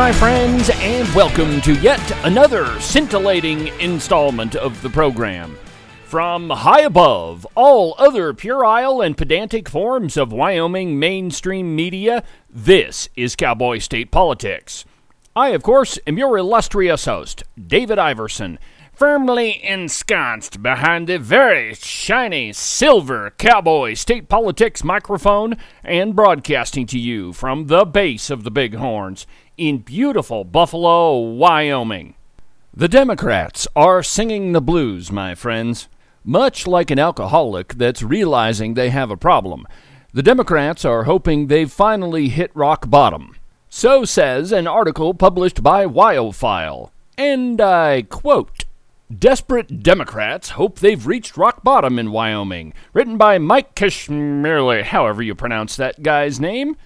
my friends, and welcome to yet another scintillating installment of the program. From high above all other puerile and pedantic forms of Wyoming mainstream media, this is Cowboy State Politics. I, of course, am your illustrious host, David Iverson, firmly ensconced behind the very shiny silver Cowboy State Politics microphone and broadcasting to you from the base of the Bighorns in beautiful Buffalo, Wyoming. The Democrats are singing the blues, my friends. Much like an alcoholic that's realizing they have a problem, the Democrats are hoping they've finally hit rock bottom. So says an article published by WyoFile. And I quote Desperate Democrats hope they've reached rock bottom in Wyoming. Written by Mike Koshmrl, however you pronounce that guy's name.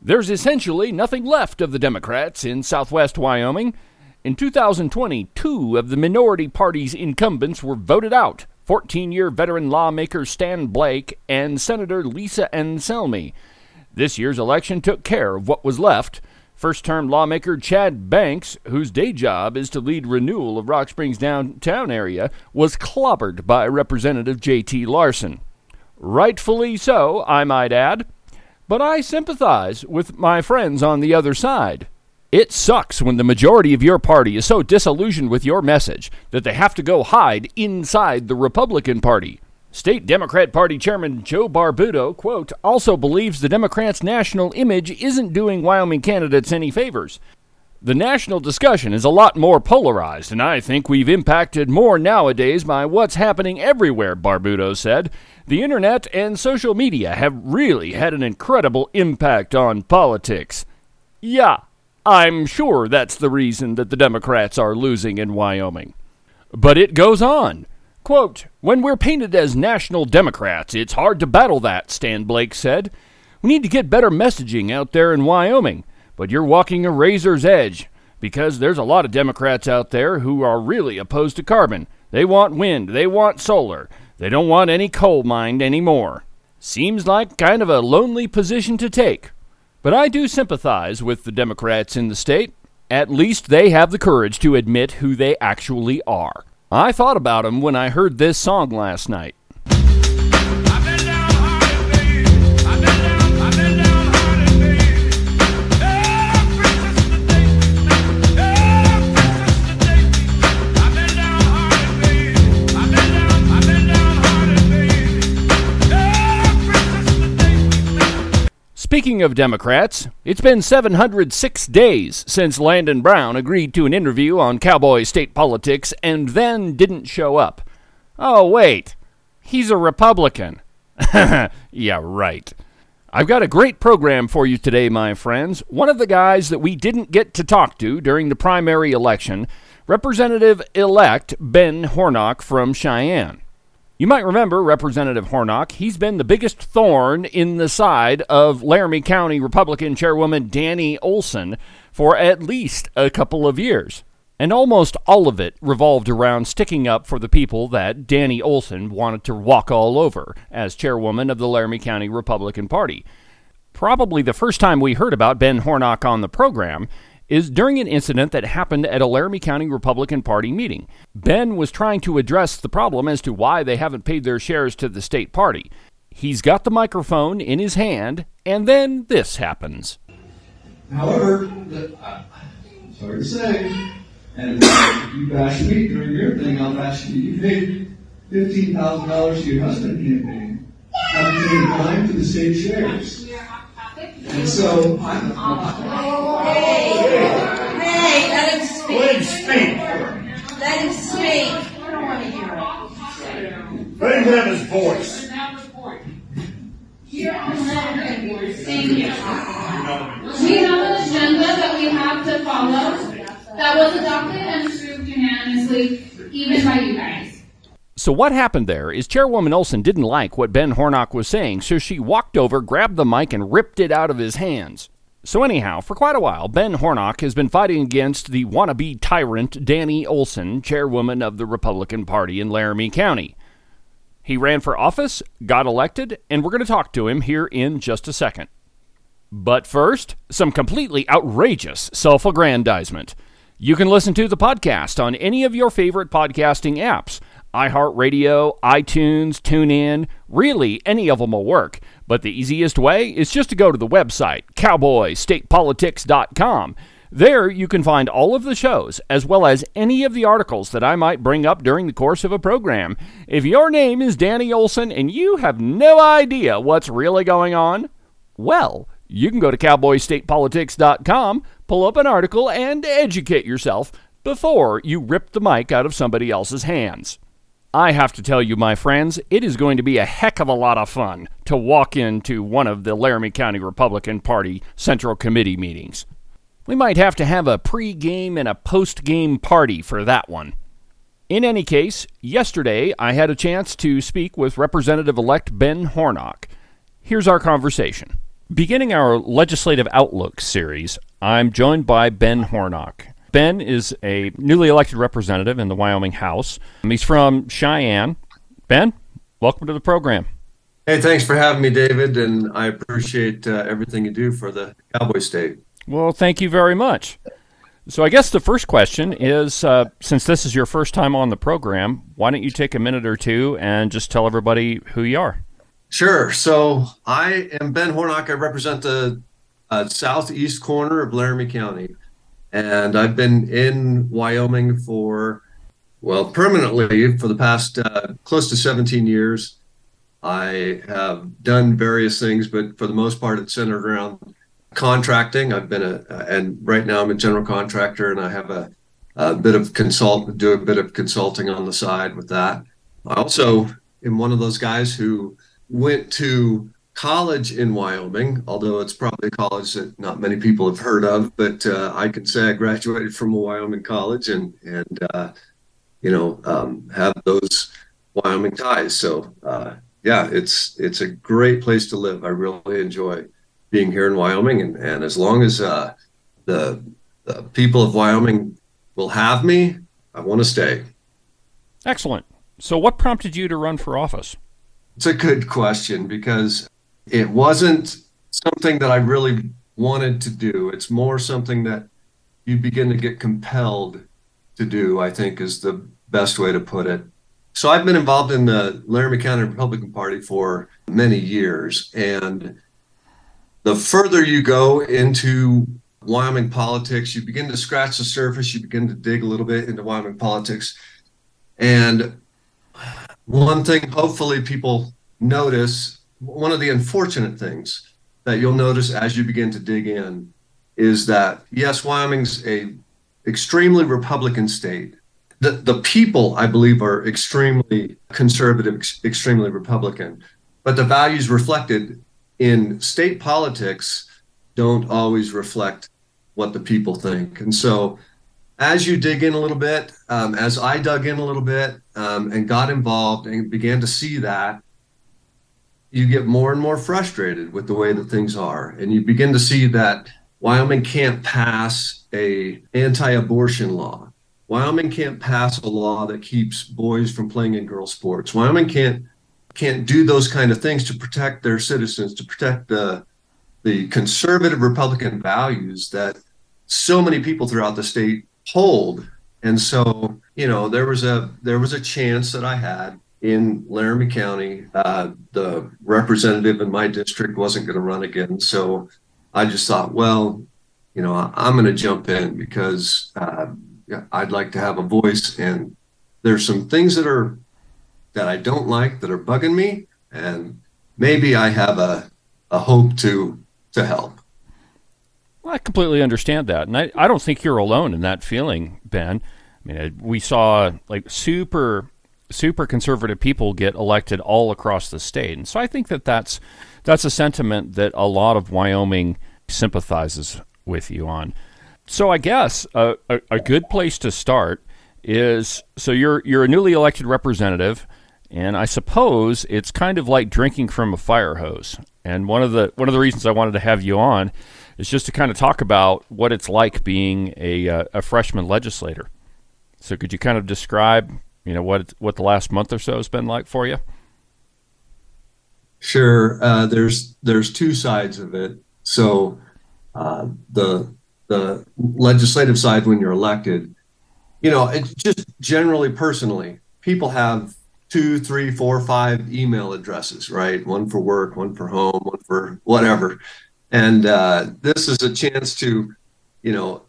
There's essentially nothing left of the Democrats in southwest Wyoming. In 2020, two of the minority party's incumbents were voted out 14 year veteran lawmaker Stan Blake and Senator Lisa Anselmi. This year's election took care of what was left. First term lawmaker Chad Banks, whose day job is to lead renewal of Rock Springs downtown area, was clobbered by Representative J.T. Larson. Rightfully so, I might add. But I sympathize with my friends on the other side. It sucks when the majority of your party is so disillusioned with your message that they have to go hide inside the Republican Party. State Democrat Party Chairman Joe Barbuto, quote, also believes the Democrats' national image isn't doing Wyoming candidates any favors. The national discussion is a lot more polarized, and I think we've impacted more nowadays by what's happening everywhere, Barbuto said. The internet and social media have really had an incredible impact on politics. Yeah, I'm sure that's the reason that the Democrats are losing in Wyoming. But it goes on. Quote, When we're painted as national Democrats, it's hard to battle that, Stan Blake said. We need to get better messaging out there in Wyoming, but you're walking a razor's edge because there's a lot of Democrats out there who are really opposed to carbon. They want wind, they want solar, they don't want any coal mined anymore. Seems like kind of a lonely position to take. But I do sympathize with the Democrats in the state. At least they have the courage to admit who they actually are. I thought about him when I heard this song last night. Speaking of Democrats, it's been 706 days since Landon Brown agreed to an interview on Cowboy State Politics and then didn't show up. Oh, wait. He's a Republican. yeah, right. I've got a great program for you today, my friends. One of the guys that we didn't get to talk to during the primary election, Representative elect Ben Hornok from Cheyenne. You might remember Representative Hornok. He's been the biggest thorn in the side of Laramie County Republican Chairwoman Dani Olsen for at least a couple of years. And almost all of it revolved around sticking up for the people that Dani Olsen wanted to walk all over as chairwoman of the Laramie County Republican Party. Probably the first time we heard about Ben Hornok on the program is during an incident that happened at a Laramie County Republican Party meeting. Ben was trying to address the problem as to why they haven't paid their shares to the state party. He's got the microphone in his hand, and then this happens. However, the, uh, sorry to say, and if you bash me during your thing, I'll bash you. You paid fifteen thousand dollars to your husband campaign, haven't paid a dime to the state shares. And so I'm hey, let him speak. Let him speak. Let him speak. I don't want to hear it. Let him have his voice. Here on Saturday, thank you. We have an agenda that we have to follow that was adopted and approved unanimously, even by you guys. So, what happened there is Chairwoman Olsen didn't like what Ben Hornok was saying, so she walked over, grabbed the mic, and ripped it out of his hands. So, anyhow, for quite a while, Ben Hornok has been fighting against the wannabe tyrant Dani Olsen, chairwoman of the Republican Party in Laramie County. He ran for office, got elected, and we're going to talk to him here in just a second. But first, some completely outrageous self aggrandizement. You can listen to the podcast on any of your favorite podcasting apps iHeartRadio, iTunes, TuneIn, really any of them will work. But the easiest way is just to go to the website, cowboystatepolitics.com. There you can find all of the shows, as well as any of the articles that I might bring up during the course of a program. If your name is Dani Olsen and you have no idea what's really going on, well, you can go to cowboystatepolitics.com, pull up an article, and educate yourself before you rip the mic out of somebody else's hands. I have to tell you, my friends, it is going to be a heck of a lot of fun to walk into one of the Laramie County Republican Party Central Committee meetings. We might have to have a pre-game and a post-game party for that one. In any case, yesterday I had a chance to speak with Representative elect Ben Hornok. Here's our conversation. Beginning our Legislative Outlook series, I'm joined by Ben Hornok. Ben is a newly elected representative in the Wyoming House. He's from Cheyenne. Ben, welcome to the program. Hey, thanks for having me, David, and I appreciate uh, everything you do for the Cowboy State. Well, thank you very much. So, I guess the first question is uh, since this is your first time on the program, why don't you take a minute or two and just tell everybody who you are? Sure. So, I am Ben Hornok. I represent the uh, southeast corner of Laramie County and I've been in Wyoming for, well, permanently for the past uh, close to 17 years. I have done various things, but for the most part, it's centered around contracting. I've been a, and right now I'm a general contractor, and I have a, a bit of consult, do a bit of consulting on the side with that. I also am one of those guys who went to college in Wyoming, although it's probably a college that not many people have heard of. But uh, I can say I graduated from a Wyoming college and and uh, you know um, have those Wyoming ties. So uh, yeah, it's it's a great place to live. I really enjoy being here in Wyoming, and and as long as uh, the the people of Wyoming will have me, I want to stay. Excellent. So, what prompted you to run for office? It's a good question because it wasn't something that I really wanted to do. It's more something that you begin to get compelled to do, I think is the best way to put it. So I've been involved in the Laramie County Republican Party for many years. And the further you go into Wyoming politics, you begin to scratch the surface, you begin to dig a little bit into Wyoming politics. And one thing, hopefully, people notice one of the unfortunate things that you'll notice as you begin to dig in is that yes, Wyoming's a extremely Republican state. The the people, I believe, are extremely conservative, ex- extremely Republican, but the values reflected in state politics don't always reflect what the people think. And so, as you dig in a little bit, um, as I dug in a little bit um, and got involved and began to see that, you get more and more frustrated with the way that things are and you begin to see that Wyoming can't pass a anti-abortion law. Wyoming can't pass a law that keeps boys from playing in girl sports. Wyoming can't can't do those kind of things to protect their citizens, to protect the the conservative Republican values that so many people throughout the state hold. And so, you know, there was a there was a chance that I had in Laramie County. Uh, the representative in my district wasn't going to run again. So I just thought, well, you know, I, am going to jump in because uh, I'd like to have a voice. And there's some things that are that I don't like that are bugging me, and maybe I have a a hope to to help. Well, I completely understand that, and I, I don't think you're alone in that feeling, Ben. I mean, we saw like super super conservative people get elected all across the state. And so I think that that's that's a sentiment that a lot of Wyoming sympathizes with you on. So I guess a, a, a good place to start is so you're you're a newly elected representative, and I suppose it's kind of like drinking from a fire hose. And one of the one of the reasons I wanted to have you on is just to kind of talk about what it's like being a uh, a freshman legislator. So could you kind of describe you know what what the last month or so has been like for you? Sure. Uh, there's there's two sides of it. So uh, the the legislative side, when you're elected, you know, it's just generally personally, people have two, three, four, five email addresses, right? One for work, one for home, one for whatever. And uh, this is a chance to, you know,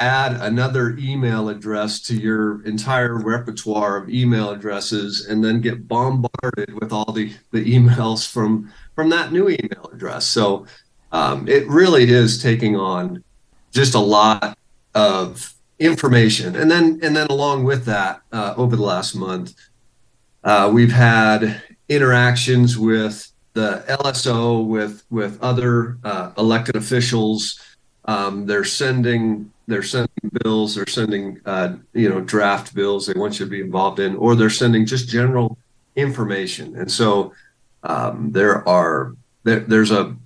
add another email address to your entire repertoire of email addresses and then get bombarded with all the, the emails from from that new email address. So um, it really is taking on just a lot of information. And then and then along with that, uh, over the last month, uh, we've had interactions with the LSO, with with other uh, elected officials. Um, they're sending they're sending bills, they're sending uh, you know draft bills they want you to be involved in, or they're sending just general information. And so um, there are there, there's a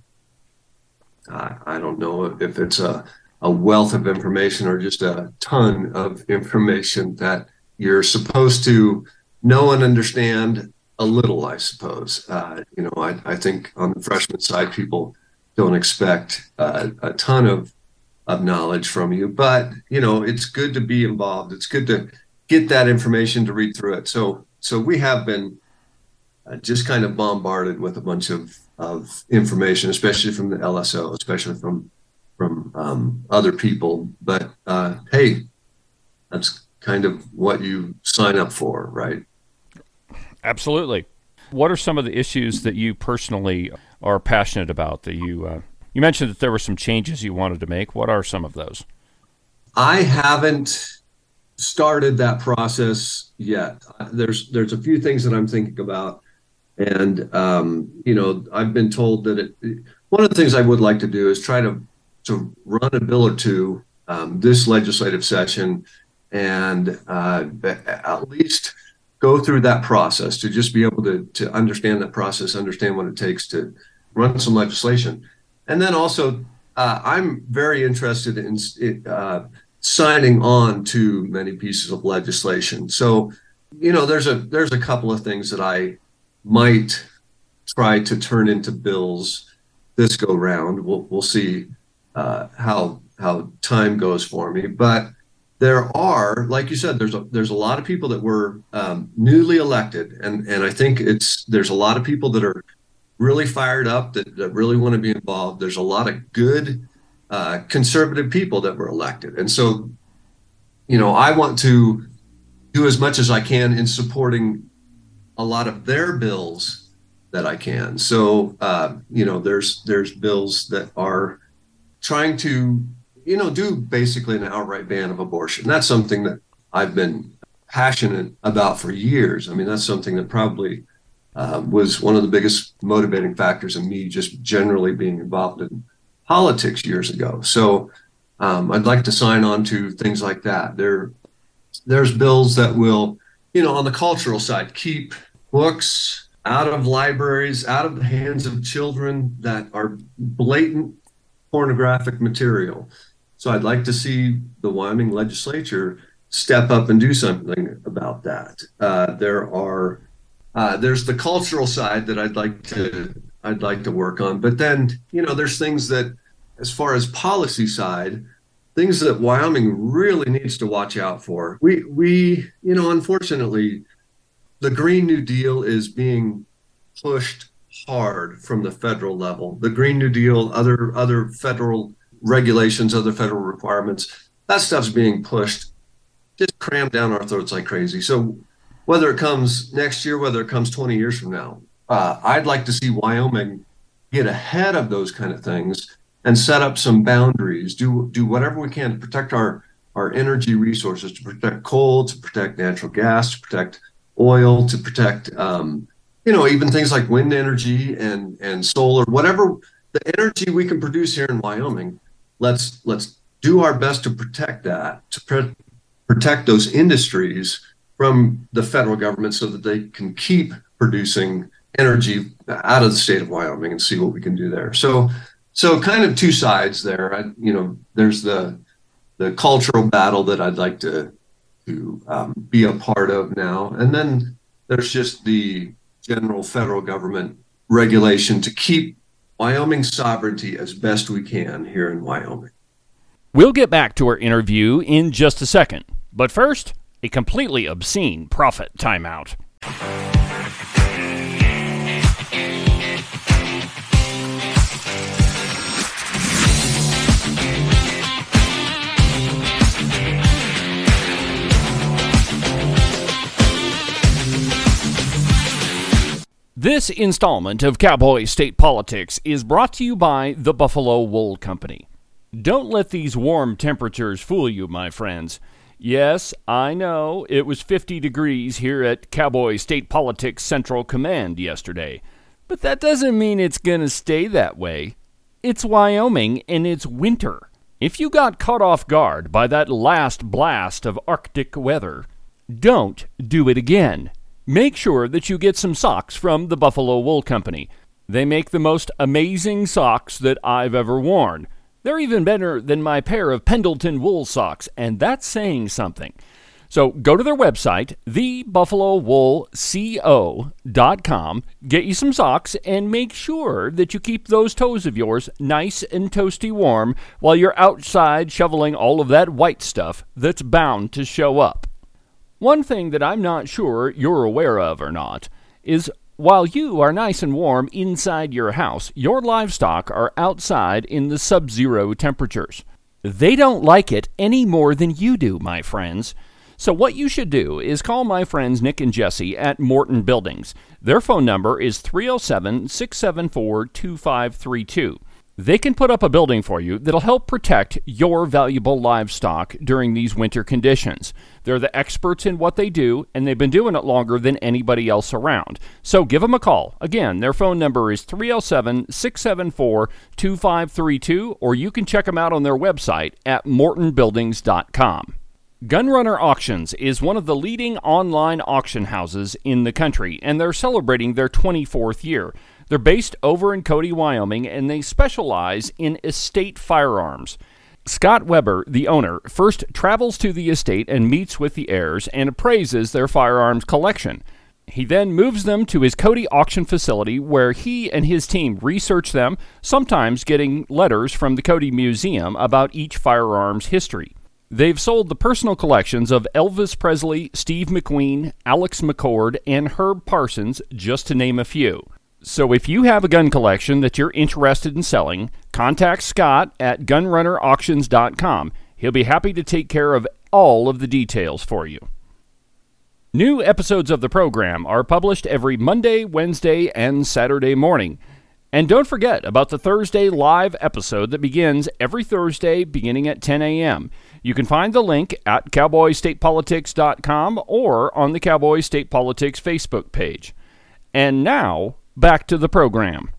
I, don't know if it's a a wealth of information or just a ton of information that you're supposed to know and understand a little, I suppose. Uh, you know, I, I think on the freshman side, people don't expect uh, a ton of of knowledge from you, but you know, it's good to be involved. It's good to get that information to read through it. So, so we have been uh, just kind of bombarded with a bunch of of information, especially from the LSO, especially from from um, other people. But uh, hey, that's kind of what you sign up for, right? Absolutely. What are some of the issues that you personally are passionate about? That you uh, you mentioned that there were some changes you wanted to make. What are some of those? I haven't started that process yet. There's there's a few things that I'm thinking about, and um, you know I've been told that it. One of the things I would like to do is try to to run a bill or two um, this legislative session, and uh, at least go through that process to just be able to to understand that process, understand what it takes to run some legislation, and then also uh, I'm very interested in uh, signing on to many pieces of legislation. So, you know, there's a there's a couple of things that I might try to turn into bills this go round. We'll we'll see uh, how how time goes for me, but there are, like you said, there's a there's a lot of people that were um, newly elected, and and I think it's there's a lot of people that are really fired up that, that really want to be involved. There's a lot of good uh, conservative people that were elected, and so you know I want to do as much as I can in supporting a lot of their bills that I can. So uh, you know there's there's bills that are trying to you know, do basically an outright ban of abortion. That's something that I've been passionate about for years. I mean, that's something that probably uh, was one of the biggest motivating factors in me just generally being involved in politics years ago. So um, I'd like to sign on to things like that. There, there's bills that will, you know, on the cultural side, keep books out of libraries, out of the hands of children that are blatant pornographic material. So I'd like to see the Wyoming legislature step up and do something about that. Uh, there are uh, there's the cultural side that I'd like to I'd like to work on, but then you know there's things that as far as policy side, things that Wyoming really needs to watch out for. We we you know unfortunately the Green New Deal is being pushed hard from the federal level. The Green New Deal, other other federal regulations, other federal requirements. That stuff's being pushed, just crammed down our throats like crazy. So whether it comes next year, whether it comes 20 years from now, uh, I'd like to see Wyoming get ahead of those kind of things and set up some boundaries. Do do whatever we can to protect our our energy resources, to protect coal, to protect natural gas, to protect oil, to protect um, you know even things like wind energy and and solar, whatever the energy we can produce here in Wyoming let's let's do our best to protect that, to pre- protect those industries from the federal government, so that they can keep producing energy out of the state of Wyoming and see what we can do there. So, so kind of two sides there. I, you know, there's the the cultural battle that I'd like to to um, be a part of now, and then there's just the general federal government regulation to keep Wyoming sovereignty as best we can here in Wyoming. We'll get back to our interview in just a second. But first, a completely obscene profit timeout. This installment of Cowboy State Politics is brought to you by the Buffalo Wool Company. Don't let these warm temperatures fool you, my friends. Yes, I know it was 50 degrees here at Cowboy State Politics Central Command yesterday, but that doesn't mean it's going to stay that way. It's Wyoming and it's winter. If you got caught off guard by that last blast of Arctic weather, don't do it again. Make sure that you get some socks from the Buffalo Wool Company. They make the most amazing socks that I've ever worn. They're even better than my pair of Pendleton wool socks, and that's saying something. So go to their website, thebuffalowoolco.com, get you some socks, and make sure that you keep those toes of yours nice and toasty warm while you're outside shoveling all of that white stuff that's bound to show up. One thing that I'm not sure you're aware of or not is while you are nice and warm inside your house, your livestock are outside in the sub zero temperatures. They don't like it any more than you do, my friends. So, what you should do is call my friends Nick and Jesse at Morton Buildings. Their phone number is 307 674 2532. They can put up a building for you that'll help protect your valuable livestock during these winter conditions. They're the experts in what they do, and they've been doing it longer than anybody else around. So give them a call. Again, their phone number is 307 674 2532, or you can check them out on their website at mortonbuildings.com. Gunrunner Auctions is one of the leading online auction houses in the country, and they're celebrating their 24th year. They're based over in Cody, Wyoming, and they specialize in estate firearms. Scott Weber, the owner, first travels to the estate and meets with the heirs and appraises their firearms collection. He then moves them to his Cody auction facility where he and his team research them, sometimes getting letters from the Cody Museum about each firearm's history. They've sold the personal collections of Elvis Presley, Steve McQueen, Alex McCord, and Herb Parsons, just to name a few. So if you have a gun collection that you're interested in selling, contact Scott at gunrunnerauctions.com. He'll be happy to take care of all of the details for you. New episodes of the program are published every Monday, Wednesday, and Saturday morning. And don't forget about the Thursday live episode that begins every Thursday beginning at 10 a.m. You can find the link at cowboystatepolitics.com or on the Cowboy State Politics Facebook page. And now, back to the program.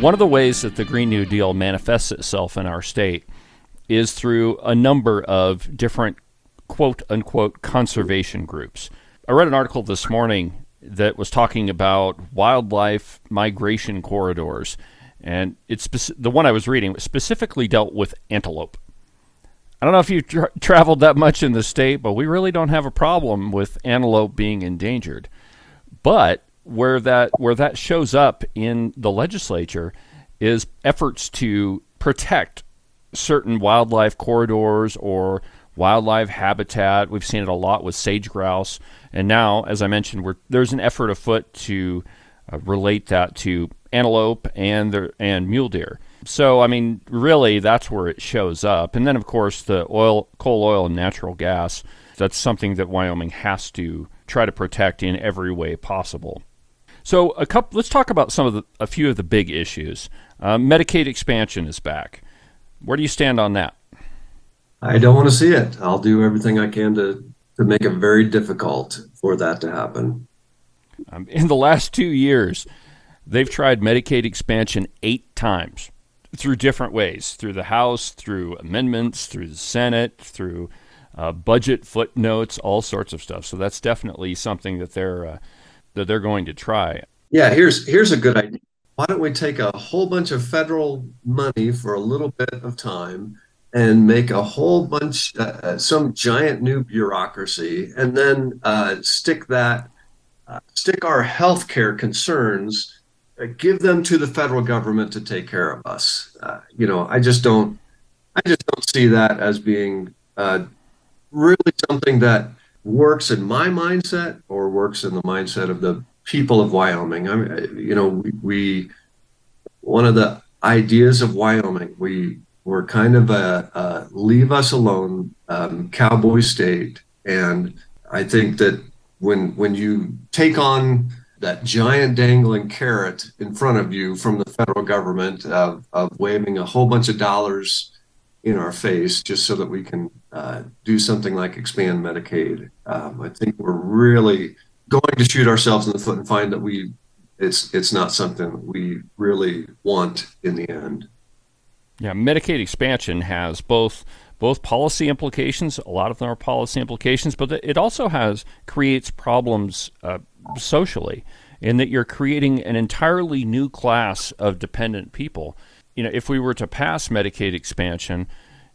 One of the ways that the Green New Deal manifests itself in our state is through a number of different quote unquote conservation groups. I read an article this morning that was talking about wildlife migration corridors, and it's the one I was reading specifically dealt with antelope. I don't know if you've tra- traveled that much in the state, but we really don't have a problem with antelope being endangered. But where that where that shows up in the legislature is efforts to protect certain wildlife corridors or wildlife habitat. We've seen it a lot with sage grouse, and now, as I mentioned, there's an effort afoot to uh, relate that to antelope and the, and mule deer. So, I mean, really, that's where it shows up. And then, of course, the oil, coal, oil, and natural gas. That's something that Wyoming has to try to protect in every way possible. So, a couple. Let's talk about some of the, a few of the big issues. Uh, Medicaid expansion is back. Where do you stand on that? I don't want to see it. I'll do everything I can to to make it very difficult for that to happen. Um, in the last two years, they've tried Medicaid expansion eight times through different ways through the House, through amendments, through the Senate, through uh, budget footnotes, all sorts of stuff. So that's definitely something that they're uh, that they're going to try. Yeah, here's here's a good idea. why don't we take a whole bunch of federal money for a little bit of time and make a whole bunch, uh, uh some giant new bureaucracy, and then uh, stick that, uh, stick our healthcare concerns, uh, give them to the federal government to take care of us. Uh, you know, I just don't, I just don't see that as being really something that works in my mindset or works in the mindset of the people of Wyoming. I mean, you know, we, we one of the ideas of Wyoming, we were kind of a, a leave us alone um, cowboy state, and I think that when when you take on that giant dangling carrot in front of you from the federal government of, of waving a whole bunch of dollars in our face just so that we can uh, do something like expand Medicaid. Um, I think we're really going to shoot ourselves in the foot and find that we it's it's not something we really want in the end. Yeah, Medicaid expansion has both both policy implications. A lot of them are policy implications, but it also has creates problems uh, socially in that you're creating an entirely new class of dependent people. You know, if we were to pass Medicaid expansion,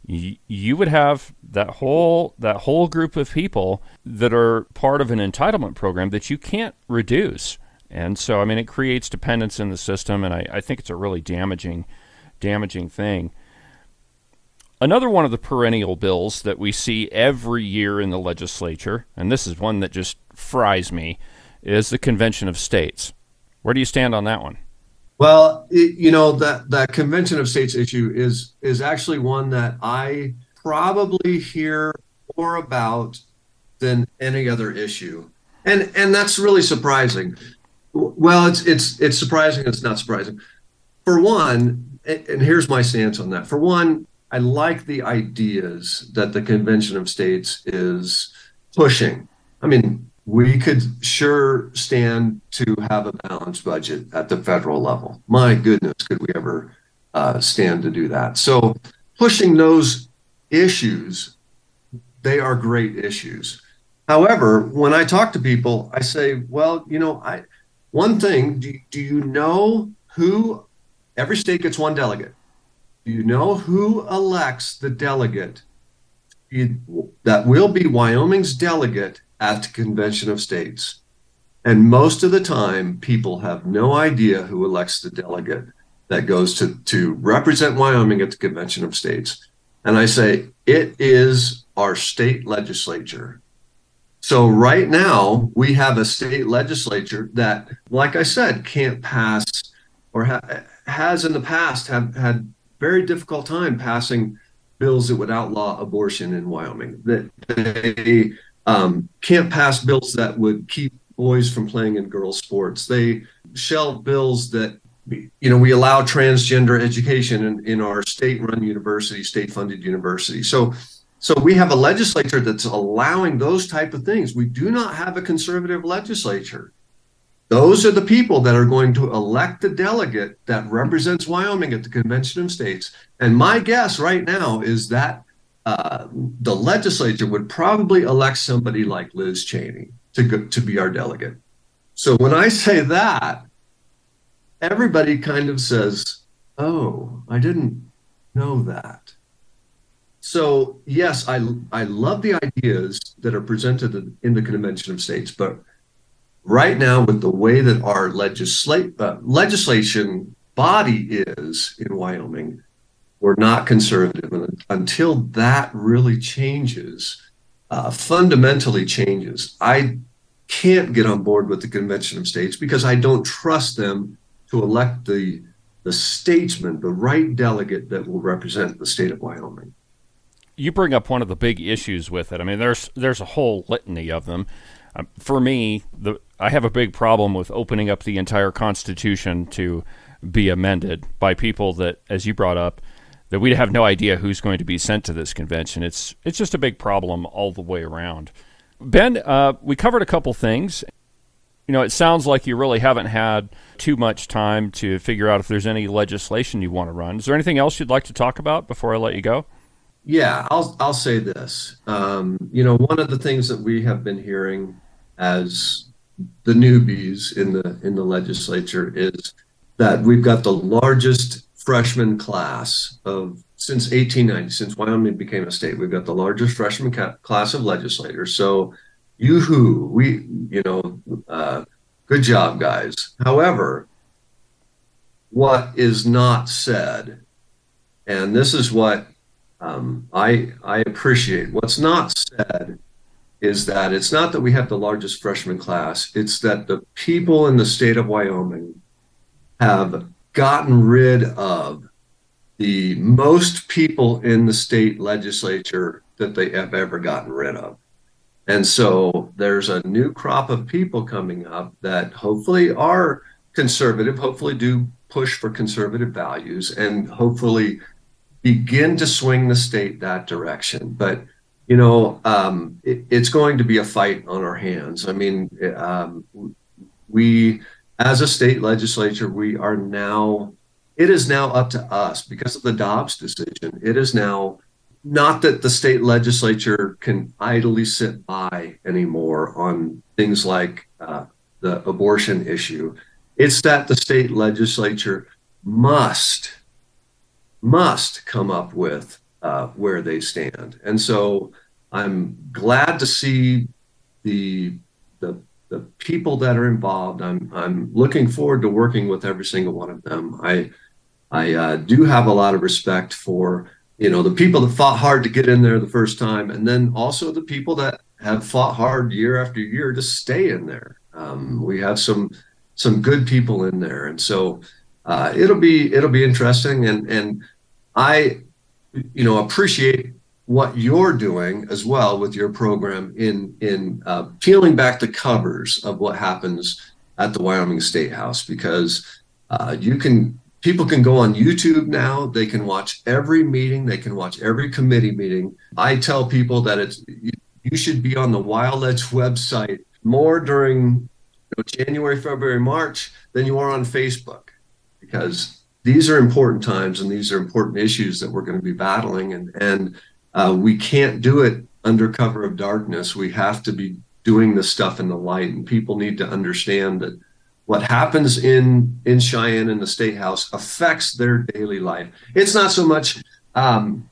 you would have that whole that whole group of people that are part of an entitlement program that you can't reduce. And so, I mean, it creates dependence in the system, and I, I think it's a really damaging, damaging thing. Another one of the perennial bills that we see every year in the legislature, and this is one that just fries me, is the Convention of States. Where do you stand on that one? Well, it, you know that that Convention of States issue is is actually one that I probably hear more about than any other issue, and and that's really surprising. Well, it's it's it's surprising. It's not surprising. For one, and here's my stance on that. For one, I like the ideas that the Convention of States is pushing. I mean, we could sure stand to have a balanced budget at the federal level. My goodness, could we ever uh, stand to do that? So, pushing those issues, they are great issues. However, when I talk to people, I say, well, you know, I one thing, do, do you know who every state gets one delegate? Do you know who elects the delegate that will be Wyoming's delegate at the Convention of States. And most of the time, people have no idea who elects the delegate that goes to, to represent Wyoming at the Convention of States. And I say, it is our state legislature. So, right now, we have a state legislature that, like I said, can't pass or ha- has in the past have had very difficult time passing bills that would outlaw abortion in Wyoming. That they um, can't pass bills that would keep boys from playing in girls' sports. They shelve bills that you know we allow transgender education in, in our state-run university, state-funded university. So so we have a legislature that's allowing those type of things. We do not have a conservative legislature. Those are the people that are going to elect the delegate that represents Wyoming at the Convention of States. And my guess right now is that uh, the legislature would probably elect somebody like Liz Cheney to go, to be our delegate. So when I say that, everybody kind of says, "Oh, I didn't know that." So yes, I I love the ideas that are presented in the Convention of States, but right now with the way that our legislate uh, legislation body is in Wyoming, we're not conservative. And until that really changes, uh, fundamentally changes, I can't get on board with the Convention of States because I don't trust them to elect the the statesman, the right delegate that will represent the state of Wyoming. You bring up one of the big issues with it. I mean, there's there's a whole litany of them. Um, for me, the I have a big problem with opening up the entire Constitution to be amended by people that, as you brought up, that we have no idea who's going to be sent to this convention. It's it's just a big problem all the way around. Ben, uh, we covered a couple things. You know, it sounds like you really haven't had too much time to figure out if there's any legislation you want to run. Is there anything else you'd like to talk about before I let you go? Yeah, I'll I'll say this. Um, you know, one of the things that we have been hearing as the newbies in the in the legislature is that we've got the largest freshman class of since 1890, since Wyoming became a state. We've got the largest freshman ca- class of legislators. So, yoo-hoo, we, you know, uh, good job, guys. However, what is not said, and this is what um, I I appreciate. What's not said is that it's not that we have the largest freshman class; it's that the people in the state of Wyoming have gotten rid of the most people in the state legislature that they have ever gotten rid of. And so there's a new crop of people coming up that hopefully are conservative, hopefully do push for conservative values, and hopefully begin to swing the state that direction. But you know, um, it, it's going to be a fight on our hands. I mean, um, we, as a state legislature, we are now. It is now up to us because of the Dobbs decision. It is now not that the state legislature can idly sit by anymore on things like uh, the abortion issue. It's that the state legislature must must come up with uh, where they stand, and so I'm glad to see the the the people that are involved. I'm I'm looking forward to working with every single one of them. I I uh, do have a lot of respect for you know the people that fought hard to get in there the first time and then also the people that have fought hard year after year to stay in there um, we have some some good people in there and so uh, it'll be it'll be interesting and and i you know appreciate what you're doing as well with your program in in uh, peeling back the covers of what happens at the wyoming state house because uh, you can people can go on YouTube now. They can watch every meeting. They can watch every committee meeting. I tell people that it's you should be on the Wyoleg website more during you know, January, February, March than you are on Facebook because these are important times and these are important issues that we're going to be battling and and uh, we can't do it under cover of darkness. We have to be doing the stuff in the light, and people need to understand that what happens in in Cheyenne in the state house affects their daily life. It's not so much, um,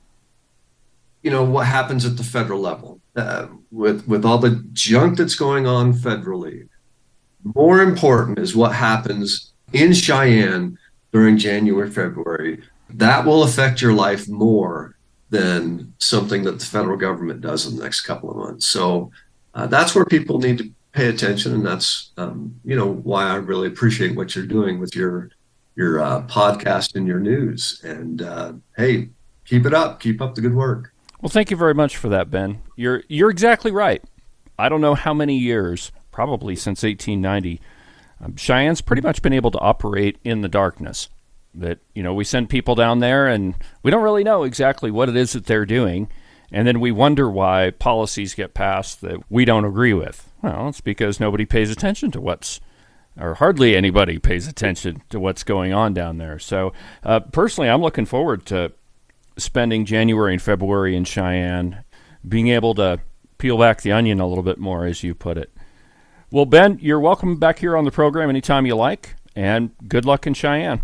you know, what happens at the federal level uh, with with all the junk that's going on federally. More important is what happens in Cheyenne during January, February. That will affect your life more than something that the federal government does in the next couple of months. So uh, that's where people need to pay attention, and that's um, you know why I really appreciate what you're doing with your your uh, podcast and your news. And uh, hey, keep it up, keep up the good work. Well, thank you very much for that, Ben. You're you're exactly right. I don't know how many years, probably since 1890, um, Cheyenne's pretty much been able to operate in the darkness. That you know we send people down there, and we don't really know exactly what it is that they're doing. And then we wonder why policies get passed that we don't agree with. Well, it's because nobody pays attention to what's, or hardly anybody pays attention to what's going on down there. So, uh, personally, I'm looking forward to spending January and February in Cheyenne, being able to peel back the onion a little bit more, as you put it. Well, Ben, you're welcome back here on the program anytime you like, and good luck in Cheyenne.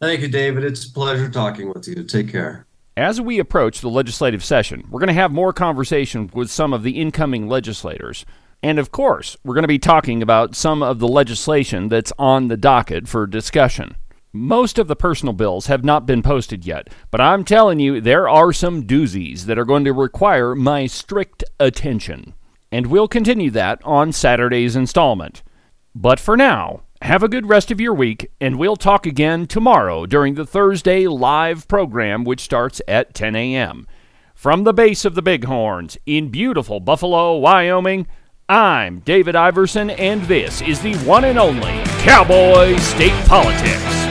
Thank you, David. It's a pleasure talking with you. Take care. As we approach the legislative session, we're going to have more conversation with some of the incoming legislators. And of course, we're going to be talking about some of the legislation that's on the docket for discussion. Most of the personal bills have not been posted yet, but I'm telling you, there are some doozies that are going to require my strict attention. And we'll continue that on Saturday's installment. But for now, have a good rest of your week, and we'll talk again tomorrow during the Thursday live program, which starts at 10 a.m. From the base of the Bighorns in beautiful Buffalo, Wyoming, I'm David Iverson, and this is the one and only Cowboy State Politics.